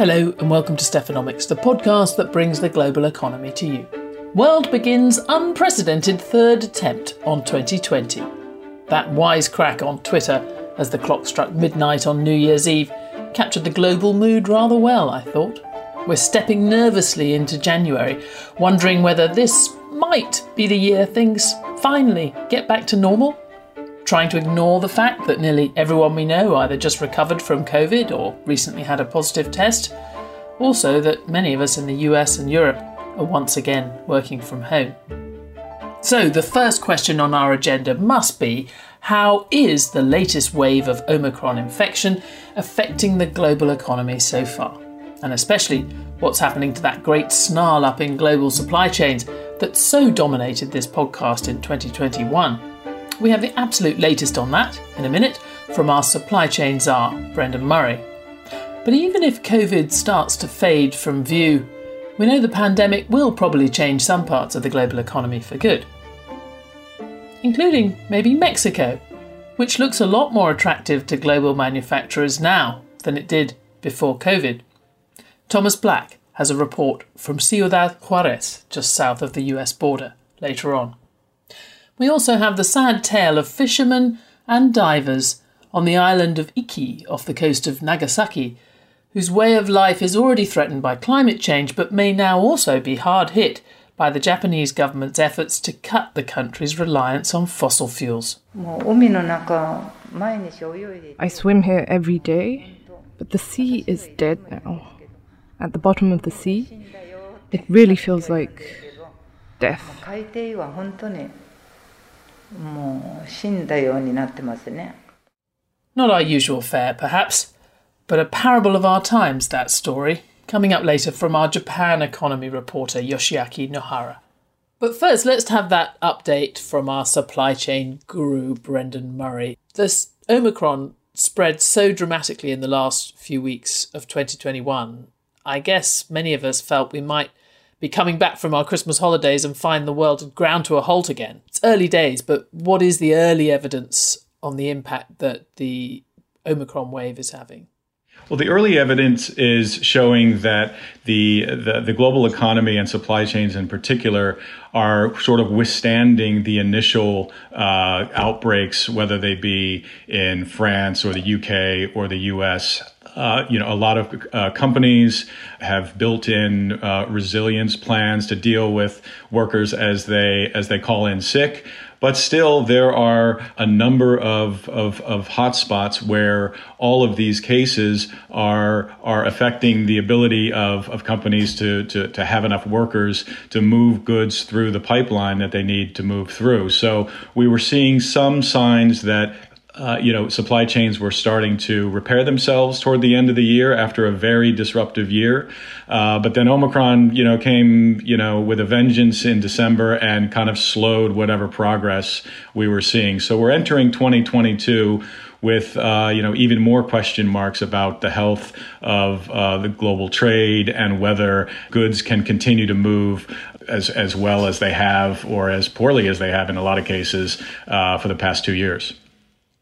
Hello, and welcome to Stephanomics, the podcast that brings the global economy to you. World begins unprecedented third attempt on 2020. That wisecrack on Twitter as the clock struck midnight on New Year's Eve captured the global mood rather well, I thought. We're stepping nervously into January, wondering whether this might be the year things finally get back to normal trying to ignore the fact that nearly everyone we know either just recovered from COVID or recently had a positive test. Also, that many of us in the US and Europe are once again working from home. So, the first question on our agenda must be how is the latest wave of Omicron infection affecting the global economy so far? And especially what's happening to that great snarl up in global supply chains that so dominated this podcast in 2021. We have the absolute latest on that in a minute from our supply chain czar, Brendan Murray. But even if COVID starts to fade from view, we know the pandemic will probably change some parts of the global economy for good. Including maybe Mexico, which looks a lot more attractive to global manufacturers now than it did before COVID. Thomas Black has a report from Ciudad Juarez, just south of the US border, later on. We also have the sad tale of fishermen and divers on the island of Iki off the coast of Nagasaki, whose way of life is already threatened by climate change but may now also be hard hit by the Japanese government's efforts to cut the country's reliance on fossil fuels. I swim here every day, but the sea is dead now. At the bottom of the sea, it really feels like death. もう死んだようになってますね。Not our usual fare, perhaps, but a parable of our times, that story, coming up later from our Japan economy reporter Yoshiaki Nohara. But first, let's have that update from our supply chain guru, Brendan Murray. This Omicron spread so dramatically in the last few weeks of 2021. I guess many of us felt we might be coming back from our Christmas holidays and find the world ground to a halt again. It's early days, but what is the early evidence on the impact that the Omicron wave is having? Well, the early evidence is showing that the, the, the global economy and supply chains in particular are sort of withstanding the initial uh, outbreaks, whether they be in France or the UK or the US. Uh, you know, a lot of uh, companies have built-in uh, resilience plans to deal with workers as they as they call in sick. But still, there are a number of, of, of hotspots where all of these cases are, are affecting the ability of, of companies to, to, to have enough workers to move goods through the pipeline that they need to move through. So we were seeing some signs that uh, you know, supply chains were starting to repair themselves toward the end of the year after a very disruptive year. Uh, but then Omicron, you know, came, you know, with a vengeance in December and kind of slowed whatever progress we were seeing. So we're entering 2022 with uh, you know even more question marks about the health of uh, the global trade and whether goods can continue to move as as well as they have or as poorly as they have in a lot of cases uh, for the past two years.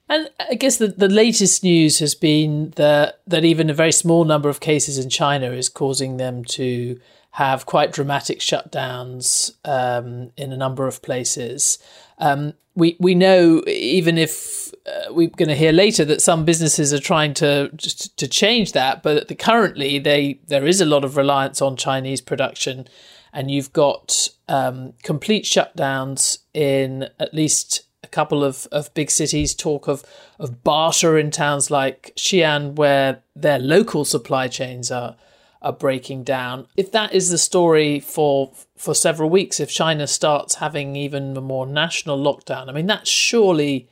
And I guess the, the latest news has been that that even a very small number of cases in China is causing them to have quite dramatic shutdowns um, in a number of places. Um, we we know even if uh, we're going to hear later that some businesses are trying to to change that, but currently they there is a lot of reliance on Chinese production, and you've got um, complete shutdowns in at least a couple of, of big cities talk of, of barter in towns like Xi'an, where their local supply chains are are breaking down. If that is the story for for several weeks, if China starts having even a more national lockdown, I mean that's surely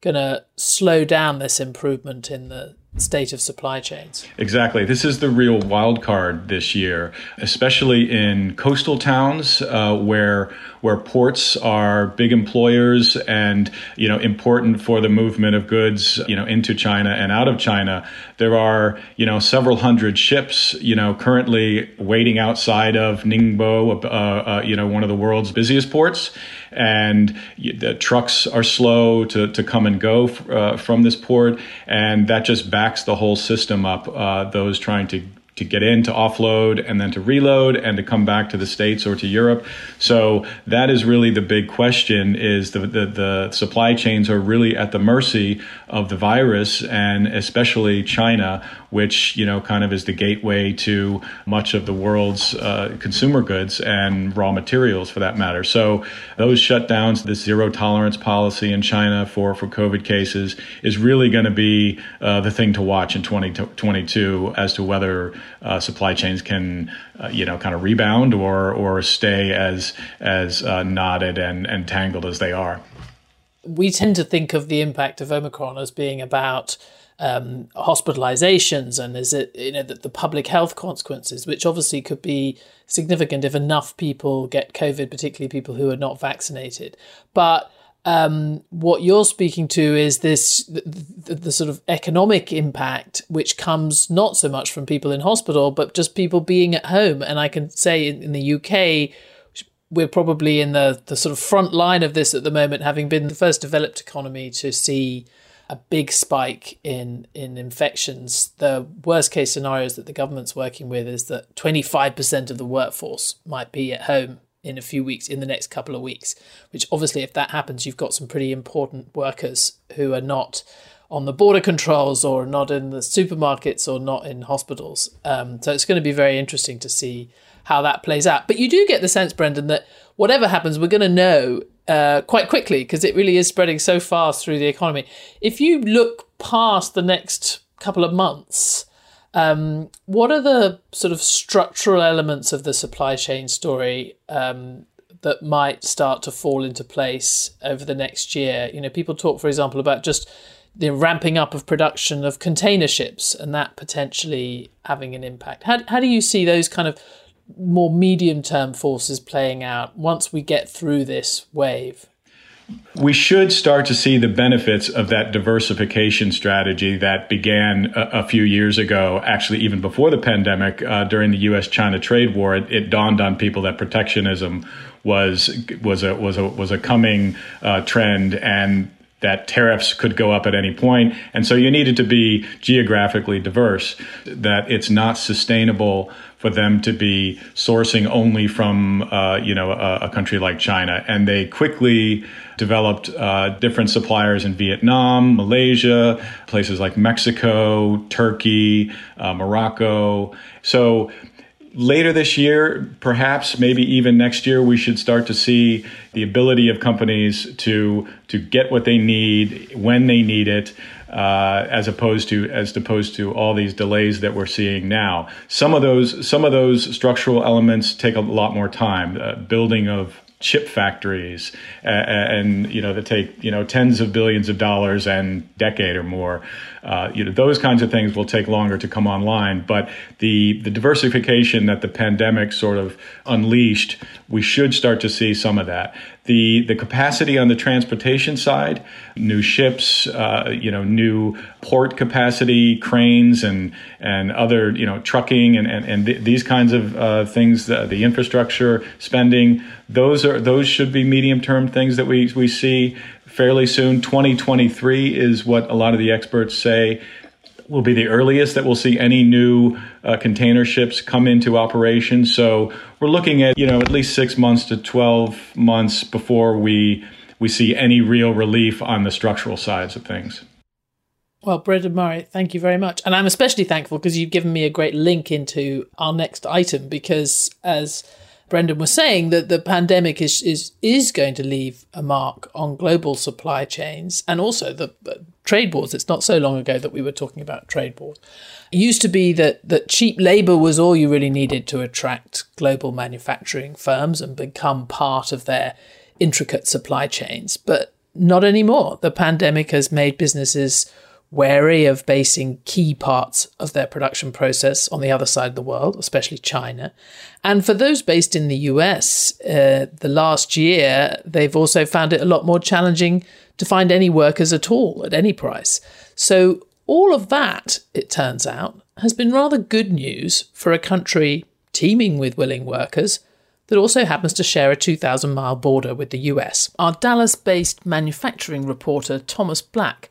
going to slow down this improvement in the state of supply chains. Exactly. This is the real wild card this year, especially in coastal towns uh, where where ports are big employers and you know important for the movement of goods you know into China and out of China. There are you know several hundred ships you know currently waiting outside of Ningbo, uh, uh, you know one of the world's busiest ports, and the trucks are slow to, to come and go uh, from this port, and that just backs the whole system up. Uh, those trying to to get in to offload and then to reload and to come back to the states or to Europe. So that is really the big question: is the the, the supply chains are really at the mercy of the virus and especially China, which you know kind of is the gateway to much of the world's uh, consumer goods and raw materials for that matter. So those shutdowns, this zero tolerance policy in China for for COVID cases is really going to be uh, the thing to watch in 2022 as to whether uh, supply chains can uh, you know kind of rebound or or stay as as uh, knotted and and tangled as they are we tend to think of the impact of Omicron as being about um, hospitalizations and is it you know that the, public health consequences, which obviously could be significant if enough people get COVID, particularly people who are not vaccinated. But um, what you're speaking to is this the, the, the, sort of economic impact, which comes not so much from people in hospital, but just people being at home. And I can say in, in the UK, we're probably in the, the sort of front line of this at the moment, having been the first developed economy to see a big spike in in infections. The worst case scenarios that the government's working with is that 25% of the workforce might be at home in a few weeks, in the next couple of weeks. Which obviously, if that happens, you've got some pretty important workers who are not on the border controls or not in the supermarkets or not in hospitals. Um, so it's going to be very interesting to see how that plays out. But you do get the sense, Brendan, that whatever happens, we're going to know uh, quite quickly because it really is spreading so fast through the economy. If you look past the next couple of months, um, what are the sort of structural elements of the supply chain story um, that might start to fall into place over the next year? You know, people talk, for example, about just the ramping up of production of container ships and that potentially having an impact. How, how do you see those kind of more medium term forces playing out once we get through this wave? We should start to see the benefits of that diversification strategy that began a, a few years ago, actually, even before the pandemic, uh, during the US China trade war. It, it, dawned on people that protectionism was, was, a, was, a, was a coming uh, trend and that tariffs could go up at any point. And so you needed to be geographically diverse, that it's not sustainable for them to be sourcing only from, uh, you know, a, a, country like China. And they quickly developed uh, different suppliers in Vietnam, Malaysia, places like Mexico, Turkey, uh, Morocco. So later this year, perhaps maybe even next year, we should start to see the ability of companies to to get what they need when they need it, uh, as opposed to as opposed to all these delays that we're seeing now. Some of those some of those structural elements take a lot more time. Uh, building of chip factories and, you know that take you know tens of billions of dollars and decade or more. Uh, you know those kinds of things will take longer to come online but the the diversification that the pandemic sort of unleashed we should start to see some of that the the capacity on the transportation side, new ships, uh, you know, new port capacity, cranes, and and other you know trucking and and, and th- these kinds of uh, things, the, the infrastructure spending, those are those should be medium term things that we we see fairly soon. 2023 is what a lot of the experts say will be the earliest that we'll see any new uh, container ships come into operation. So we're looking at you know at least six months to twelve months before we we see any real relief on the structural sides of things. Well, Brendan Murray, thank you very much. And I'm especially thankful because you've given me a great link into our next item because as Brendan was saying that the pandemic is, is is going to leave a mark on global supply chains and also the trade wars. It's not so long ago that we were talking about trade wars. It used to be that, that cheap labor was all you really needed to attract global manufacturing firms and become part of their intricate supply chains, but not anymore. The pandemic has made businesses wary of basing key parts of their production process on the other side of the world, especially China. And for those based in the US, uh, the last year, they've also found it a lot more challenging to find any workers at all at any price. So, all of that, it turns out, has been rather good news for a country teeming with willing workers that also happens to share a 2,000 mile border with the US. Our Dallas based manufacturing reporter Thomas Black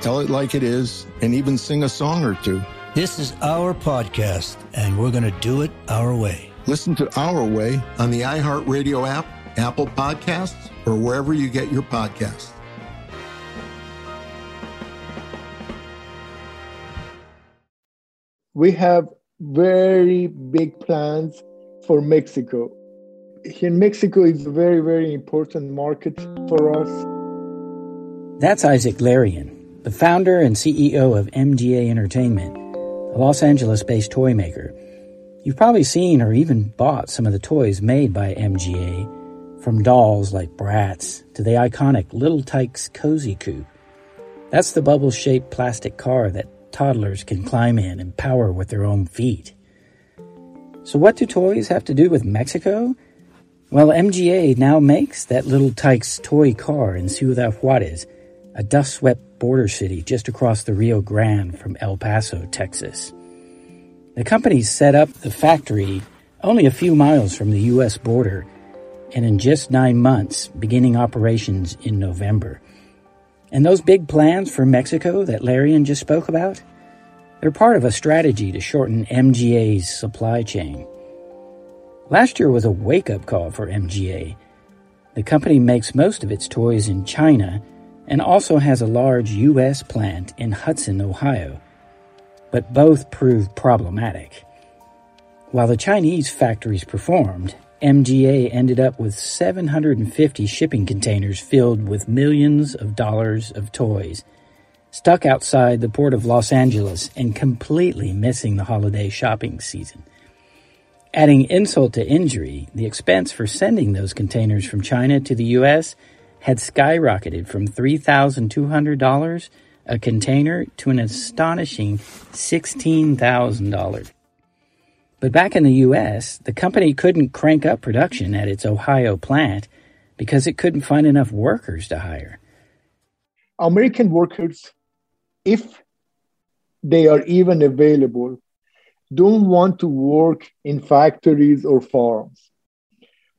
tell it like it is, and even sing a song or two. This is our podcast, and we're going to do it our way. Listen to Our Way on the iHeartRadio app, Apple Podcasts, or wherever you get your podcasts. We have very big plans for Mexico. Here, Mexico is a very, very important market for us. That's Isaac Larian, the founder and CEO of MGA Entertainment, a Los Angeles based toy maker. You've probably seen or even bought some of the toys made by MGA, from dolls like Bratz to the iconic Little Tikes Cozy Coupe. That's the bubble shaped plastic car that toddlers can climb in and power with their own feet. So, what do toys have to do with Mexico? Well, MGA now makes that Little Tikes toy car in Ciudad Juarez, a dust swept border city just across the Rio Grande from El Paso, Texas. The company set up the factory only a few miles from the U.S. border, and in just nine months, beginning operations in November. And those big plans for Mexico that Larian just spoke about? They're part of a strategy to shorten MGA's supply chain. Last year was a wake up call for MGA. The company makes most of its toys in China and also has a large U.S. plant in Hudson, Ohio. But both proved problematic. While the Chinese factories performed, MGA ended up with 750 shipping containers filled with millions of dollars of toys, stuck outside the port of Los Angeles and completely missing the holiday shopping season. Adding insult to injury, the expense for sending those containers from China to the U.S. had skyrocketed from $3,200 a container to an astonishing $16,000. But back in the US, the company couldn't crank up production at its Ohio plant because it couldn't find enough workers to hire. American workers, if they are even available, don't want to work in factories or farms.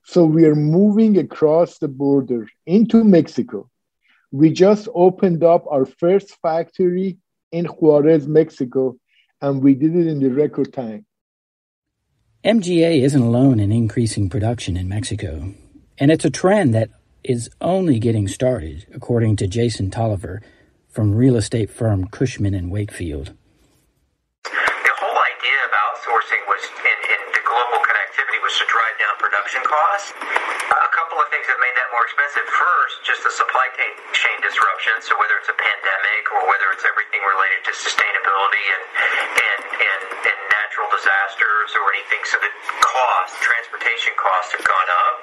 So we are moving across the border into Mexico. We just opened up our first factory in Juarez, Mexico, and we did it in the record time. MGA isn't alone in increasing production in Mexico, and it's a trend that is only getting started, according to Jason Tolliver from real estate firm Cushman and Wakefield. The whole idea of outsourcing was in, in the global connectivity was to drive down production costs. A couple of things have made that more expensive. First, just the supply chain disruption. So whether it's a pandemic or whether it's everything related to sustainability and and and, and natural disasters or anything, so the cost, transportation costs have gone up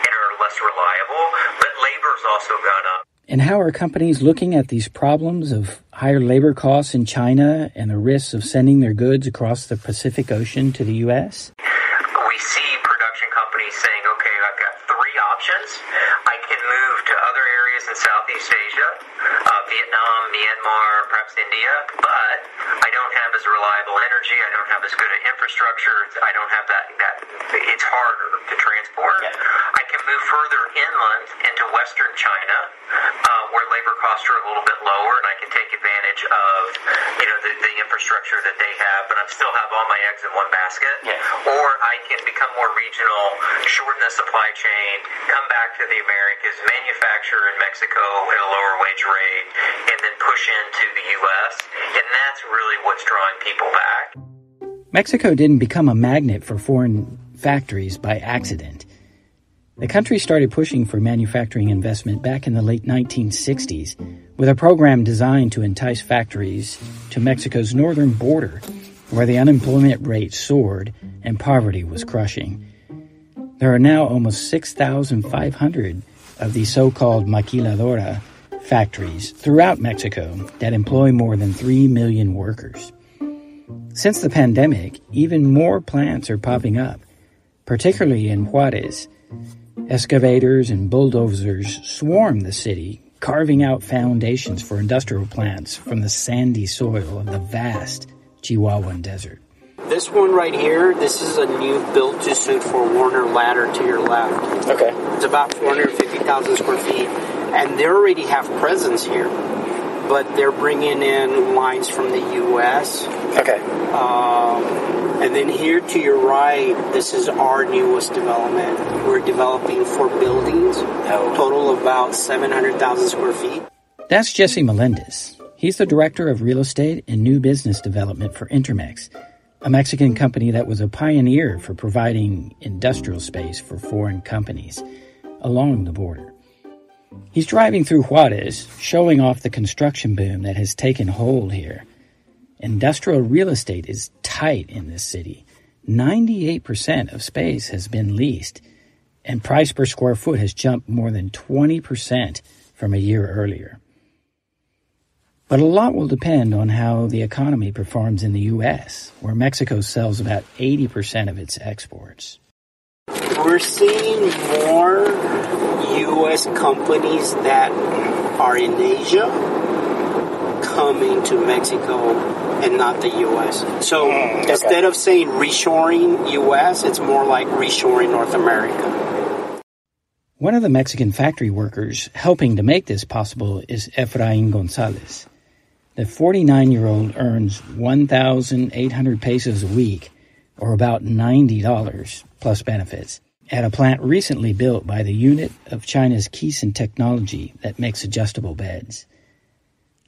and are less reliable. But labor's also gone up. And how are companies looking at these problems of higher labor costs in China and the risks of sending their goods across the Pacific Ocean to the U.S.? We see production Southeast Asia, uh, Vietnam, Myanmar, perhaps India, but I don't have as reliable energy. I don't have as good an infrastructure. I don't have that. That it's harder to transport. I can move further inland into Western China, uh, where labor costs are a little bit lower, and I can take advantage of you know the, the infrastructure that they have, but I still have all my eggs in one basket. Or I can become more regional, shorten the supply chain, come back to the Americas, manufacture in Mexico at a lower wage rate, and then push into the U.S. And that's really what's drawing people back. Mexico didn't become a magnet for foreign factories by accident. The country started pushing for manufacturing investment back in the late 1960s with a program designed to entice factories to Mexico's northern border, where the unemployment rate soared and poverty was crushing. There are now almost 6,500 of these so called maquiladora factories throughout Mexico that employ more than 3 million workers. Since the pandemic, even more plants are popping up, particularly in Juarez. Excavators and bulldozers swarm the city, carving out foundations for industrial plants from the sandy soil of the vast Chihuahuan desert. This one right here, this is a new built to suit for Werner Ladder to your left. Okay. It's about 450,000 square feet, and they already have presence here, but they're bringing in lines from the U.S. Okay. Um, and then here to your right, this is our newest development. We're developing four buildings, total of about 700,000 square feet. That's Jesse Melendez. He's the director of real estate and new business development for Intermex, a Mexican company that was a pioneer for providing industrial space for foreign companies along the border. He's driving through Juarez, showing off the construction boom that has taken hold here. Industrial real estate is tight in this city. 98% of space has been leased, and price per square foot has jumped more than 20% from a year earlier. But a lot will depend on how the economy performs in the U.S., where Mexico sells about 80% of its exports. We're seeing more U.S. companies that are in Asia coming to Mexico and not the U.S. So mm, instead of saying reshoring U.S., it's more like reshoring North America. One of the Mexican factory workers helping to make this possible is Efrain Gonzalez. The 49 year old earns 1,800 pesos a week, or about $90 plus benefits, at a plant recently built by the unit of China's Keeson Technology that makes adjustable beds.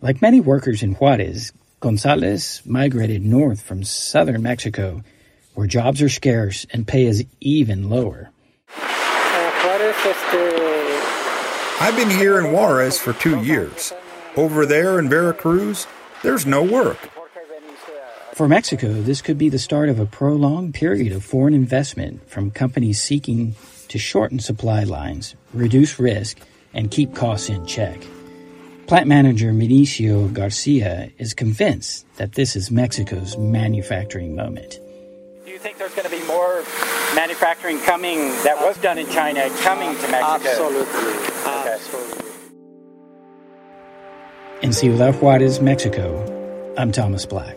Like many workers in Juarez, Gonzalez migrated north from southern Mexico, where jobs are scarce and pay is even lower. I've been here in Juarez for two years. Over there in Veracruz, there's no work. For Mexico, this could be the start of a prolonged period of foreign investment from companies seeking to shorten supply lines, reduce risk, and keep costs in check. Plant manager Minicio Garcia is convinced that this is Mexico's manufacturing moment. Do you think there's going to be more manufacturing coming that was done in China coming to Mexico? Absolutely. Absolutely. In Ciudad Juarez, Mexico, I'm Thomas Black.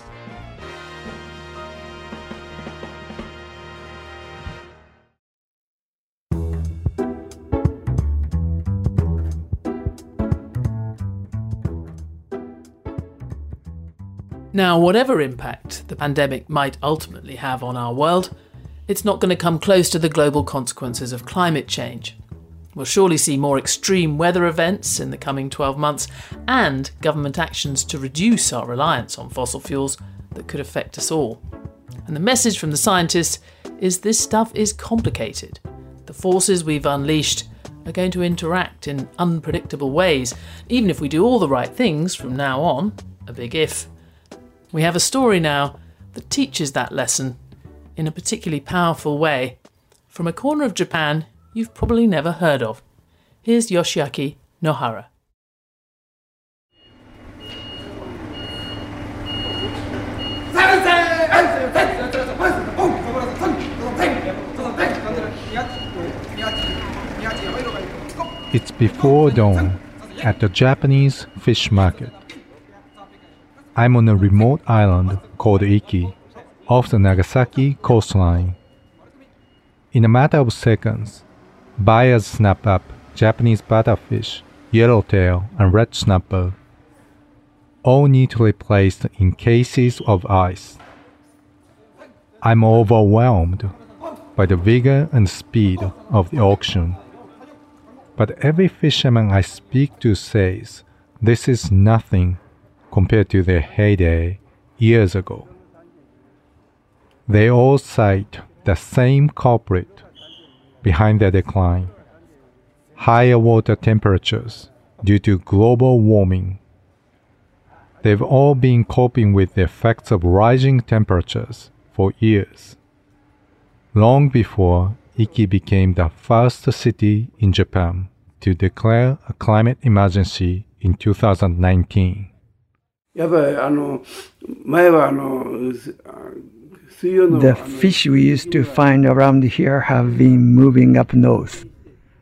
Now, whatever impact the pandemic might ultimately have on our world, it's not going to come close to the global consequences of climate change. We'll surely see more extreme weather events in the coming 12 months and government actions to reduce our reliance on fossil fuels that could affect us all. And the message from the scientists is this stuff is complicated. The forces we've unleashed are going to interact in unpredictable ways, even if we do all the right things from now on, a big if. We have a story now that teaches that lesson in a particularly powerful way from a corner of Japan you've probably never heard of. Here's Yoshiaki Nohara. It's before dawn at the Japanese fish market. I'm on a remote island called Iki off the Nagasaki coastline. In a matter of seconds, buyers snap up Japanese butterfish, yellowtail, and red snapper, all neatly placed in cases of ice. I'm overwhelmed by the vigor and speed of the auction. But every fisherman I speak to says this is nothing compared to their heyday years ago. They all cite the same culprit behind their decline higher water temperatures due to global warming. They've all been coping with the effects of rising temperatures for years. Long before Iki became the first city in Japan to declare a climate emergency in 2019. The fish we used to find around here have been moving up north.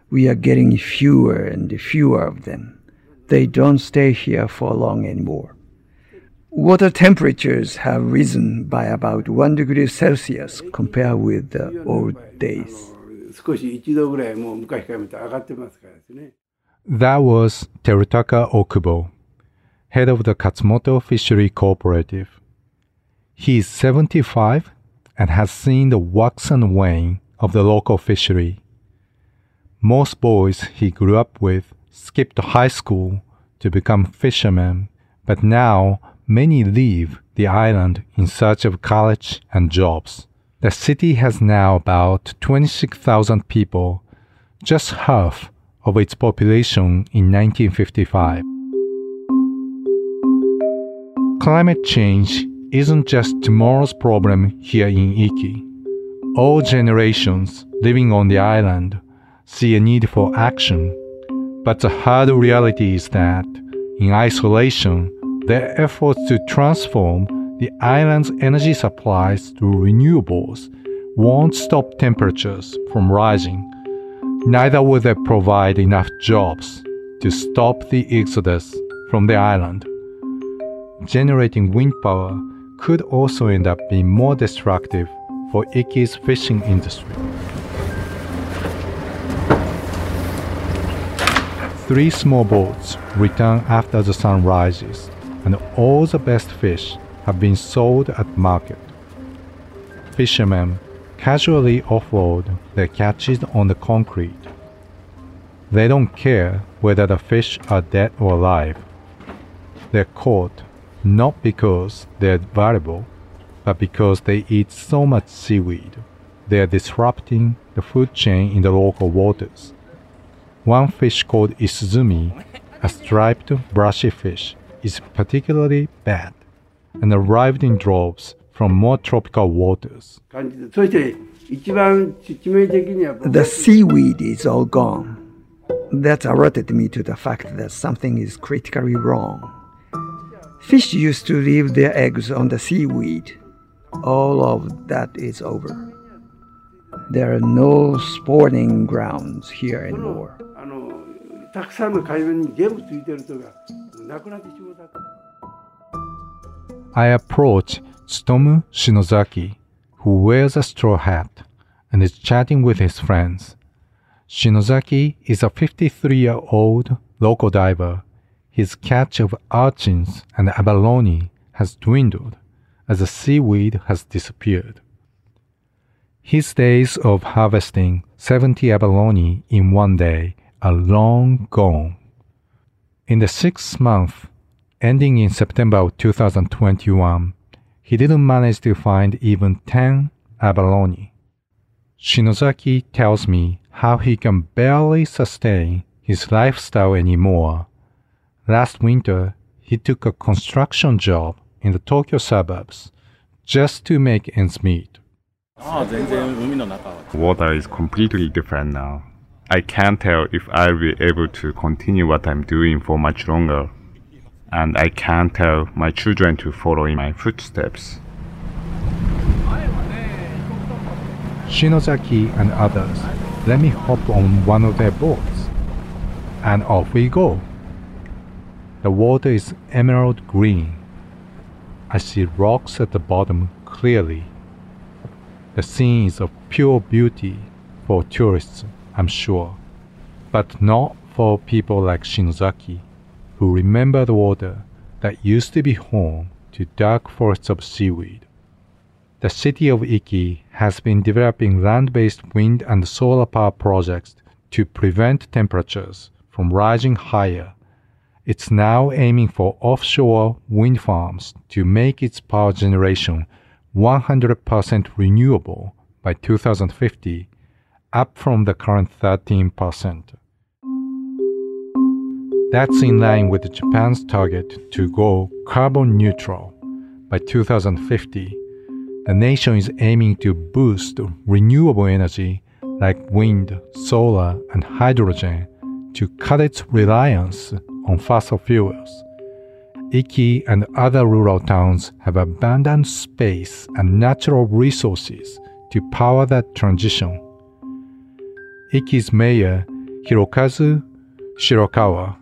We are getting fewer and fewer of them. They don't stay here for long anymore. Water temperatures have risen by about 1 degree Celsius compared with the old days. That was Terutaka Okubo, head of the Katsumoto Fishery Cooperative. He is 75 and has seen the wax and wane of the local fishery. Most boys he grew up with skipped high school to become fishermen, but now many leave the island in search of college and jobs. The city has now about 26,000 people, just half of its population in 1955. Climate change isn't just tomorrow's problem here in Iki. All generations living on the island see a need for action, but the hard reality is that, in isolation, their efforts to transform the island's energy supplies to renewables won't stop temperatures from rising. Neither will they provide enough jobs to stop the exodus from the island generating wind power could also end up being more destructive for Iki's fishing industry. Three small boats return after the sun rises, and all the best fish have been sold at market. Fishermen casually offload their catches on the concrete. They don't care whether the fish are dead or alive. They're caught not because they're valuable, but because they eat so much seaweed. They are disrupting the food chain in the local waters. One fish called isuzumi, a striped brushy fish, is particularly bad and arrived in droves from more tropical waters. The seaweed is all gone. That alerted me to the fact that something is critically wrong. Fish used to leave their eggs on the seaweed. All of that is over. There are no sporting grounds here anymore. I approach Tsutomu Shinozaki, who wears a straw hat and is chatting with his friends. Shinozaki is a 53 year old local diver. His catch of urchins and abalone has dwindled as the seaweed has disappeared. His days of harvesting 70 abalone in one day are long gone. In the sixth month, ending in September of 2021, he didn't manage to find even 10 abalone. Shinozaki tells me how he can barely sustain his lifestyle anymore. Last winter, he took a construction job in the Tokyo suburbs just to make ends meet. Water is completely different now. I can't tell if I'll be able to continue what I'm doing for much longer. And I can't tell my children to follow in my footsteps. Shinozaki and others let me hop on one of their boats. And off we go. The water is emerald green. I see rocks at the bottom clearly. The scene is of pure beauty for tourists, I'm sure, but not for people like Shinozaki, who remember the water that used to be home to dark forests of seaweed. The city of Iki has been developing land based wind and solar power projects to prevent temperatures from rising higher. It's now aiming for offshore wind farms to make its power generation 100% renewable by 2050, up from the current 13%. That's in line with Japan's target to go carbon neutral by 2050 the nation is aiming to boost renewable energy like wind, solar, and hydrogen to cut its reliance on fossil fuels. Iki and other rural towns have abundant space and natural resources to power that transition. Iki's mayor, Hirokazu Shirokawa,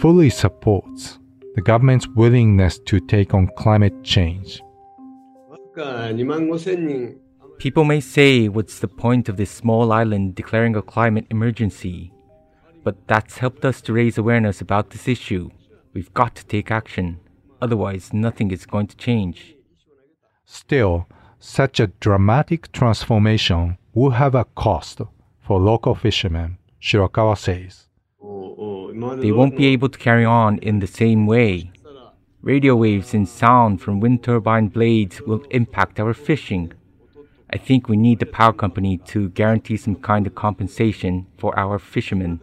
fully supports the government's willingness to take on climate change. People may say, what's the point of this small island declaring a climate emergency? But that's helped us to raise awareness about this issue. We've got to take action, otherwise, nothing is going to change. Still, such a dramatic transformation will have a cost for local fishermen, Shirokawa says. They won't be able to carry on in the same way. Radio waves and sound from wind turbine blades will impact our fishing. I think we need the power company to guarantee some kind of compensation for our fishermen.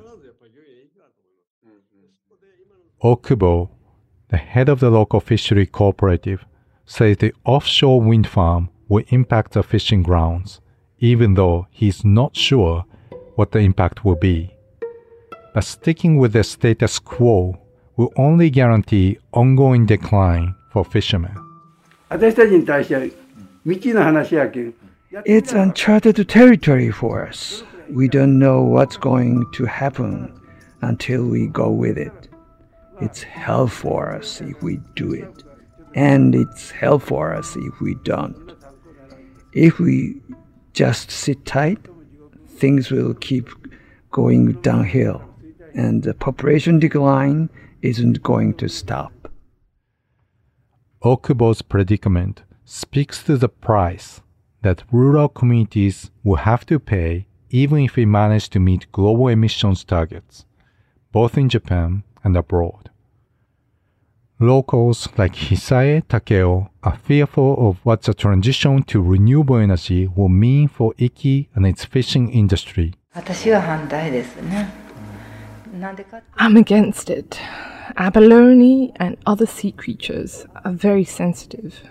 Okubo, the head of the local fishery cooperative, says the offshore wind farm will impact the fishing grounds, even though he's not sure what the impact will be. But sticking with the status quo will only guarantee ongoing decline for fishermen. It's uncharted territory for us. We don't know what's going to happen until we go with it. It's hell for us if we do it, and it's hell for us if we don't. If we just sit tight, things will keep going downhill, and the population decline isn't going to stop. Okubo's predicament speaks to the price that rural communities will have to pay even if we manage to meet global emissions targets, both in Japan and abroad. Locals like Hisae Takeo are fearful of what the transition to renewable energy will mean for Iki and its fishing industry. I'm against it. Abalone and other sea creatures are very sensitive.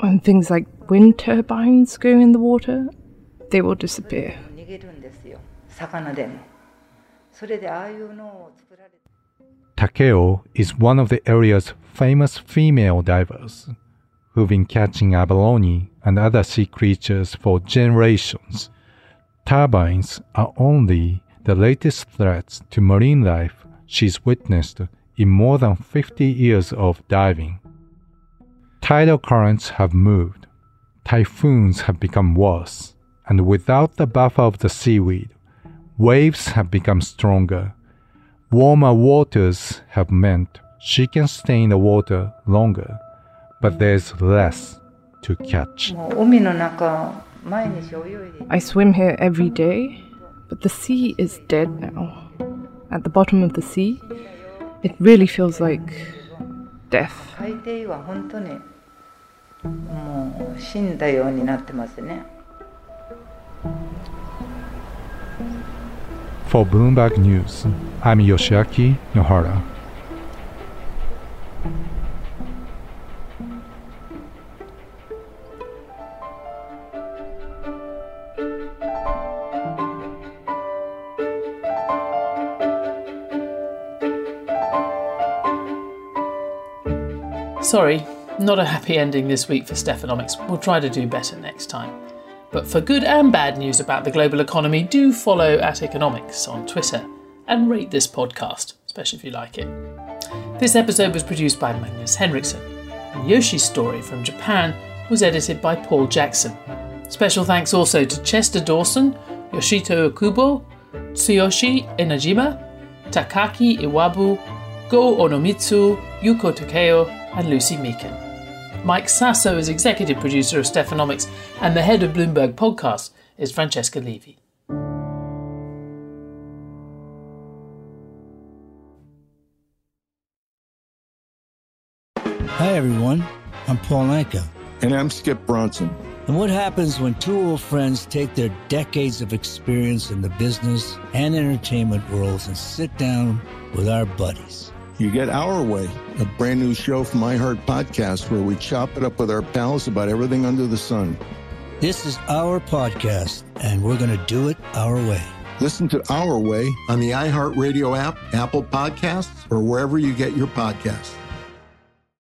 When things like wind turbines go in the water, they will disappear. Takeo is one of the area's famous female divers who've been catching abalone and other sea creatures for generations. Turbines are only the latest threats to marine life she's witnessed in more than 50 years of diving. Tidal currents have moved, typhoons have become worse, and without the buffer of the seaweed, waves have become stronger. Warmer waters have meant she can stay in the water longer, but there's less to catch. I swim here every day, but the sea is dead now. At the bottom of the sea, it really feels like death. For Bloomberg News, I'm Yoshiaki Nohara. Sorry, not a happy ending this week for Stephanomics. We'll try to do better next time. But for good and bad news about the global economy, do follow at Economics on Twitter and rate this podcast, especially if you like it. This episode was produced by Magnus Henriksson, and Yoshi's story from Japan was edited by Paul Jackson. Special thanks also to Chester Dawson, Yoshito Okubo, Tsuyoshi Inajima, Takaki Iwabu, Go Onomitsu, Yuko Takeo, and Lucy Meakin. Mike Sasso is executive producer of Stephanomics, and the head of Bloomberg Podcast is Francesca Levy. Hi, everyone. I'm Paul Anka. And I'm Skip Bronson. And what happens when two old friends take their decades of experience in the business and entertainment worlds and sit down with our buddies? You get Our Way, a brand new show from iHeart Podcast where we chop it up with our pals about everything under the sun. This is our podcast, and we're going to do it our way. Listen to Our Way on the iHeartRadio app, Apple Podcasts, or wherever you get your podcasts.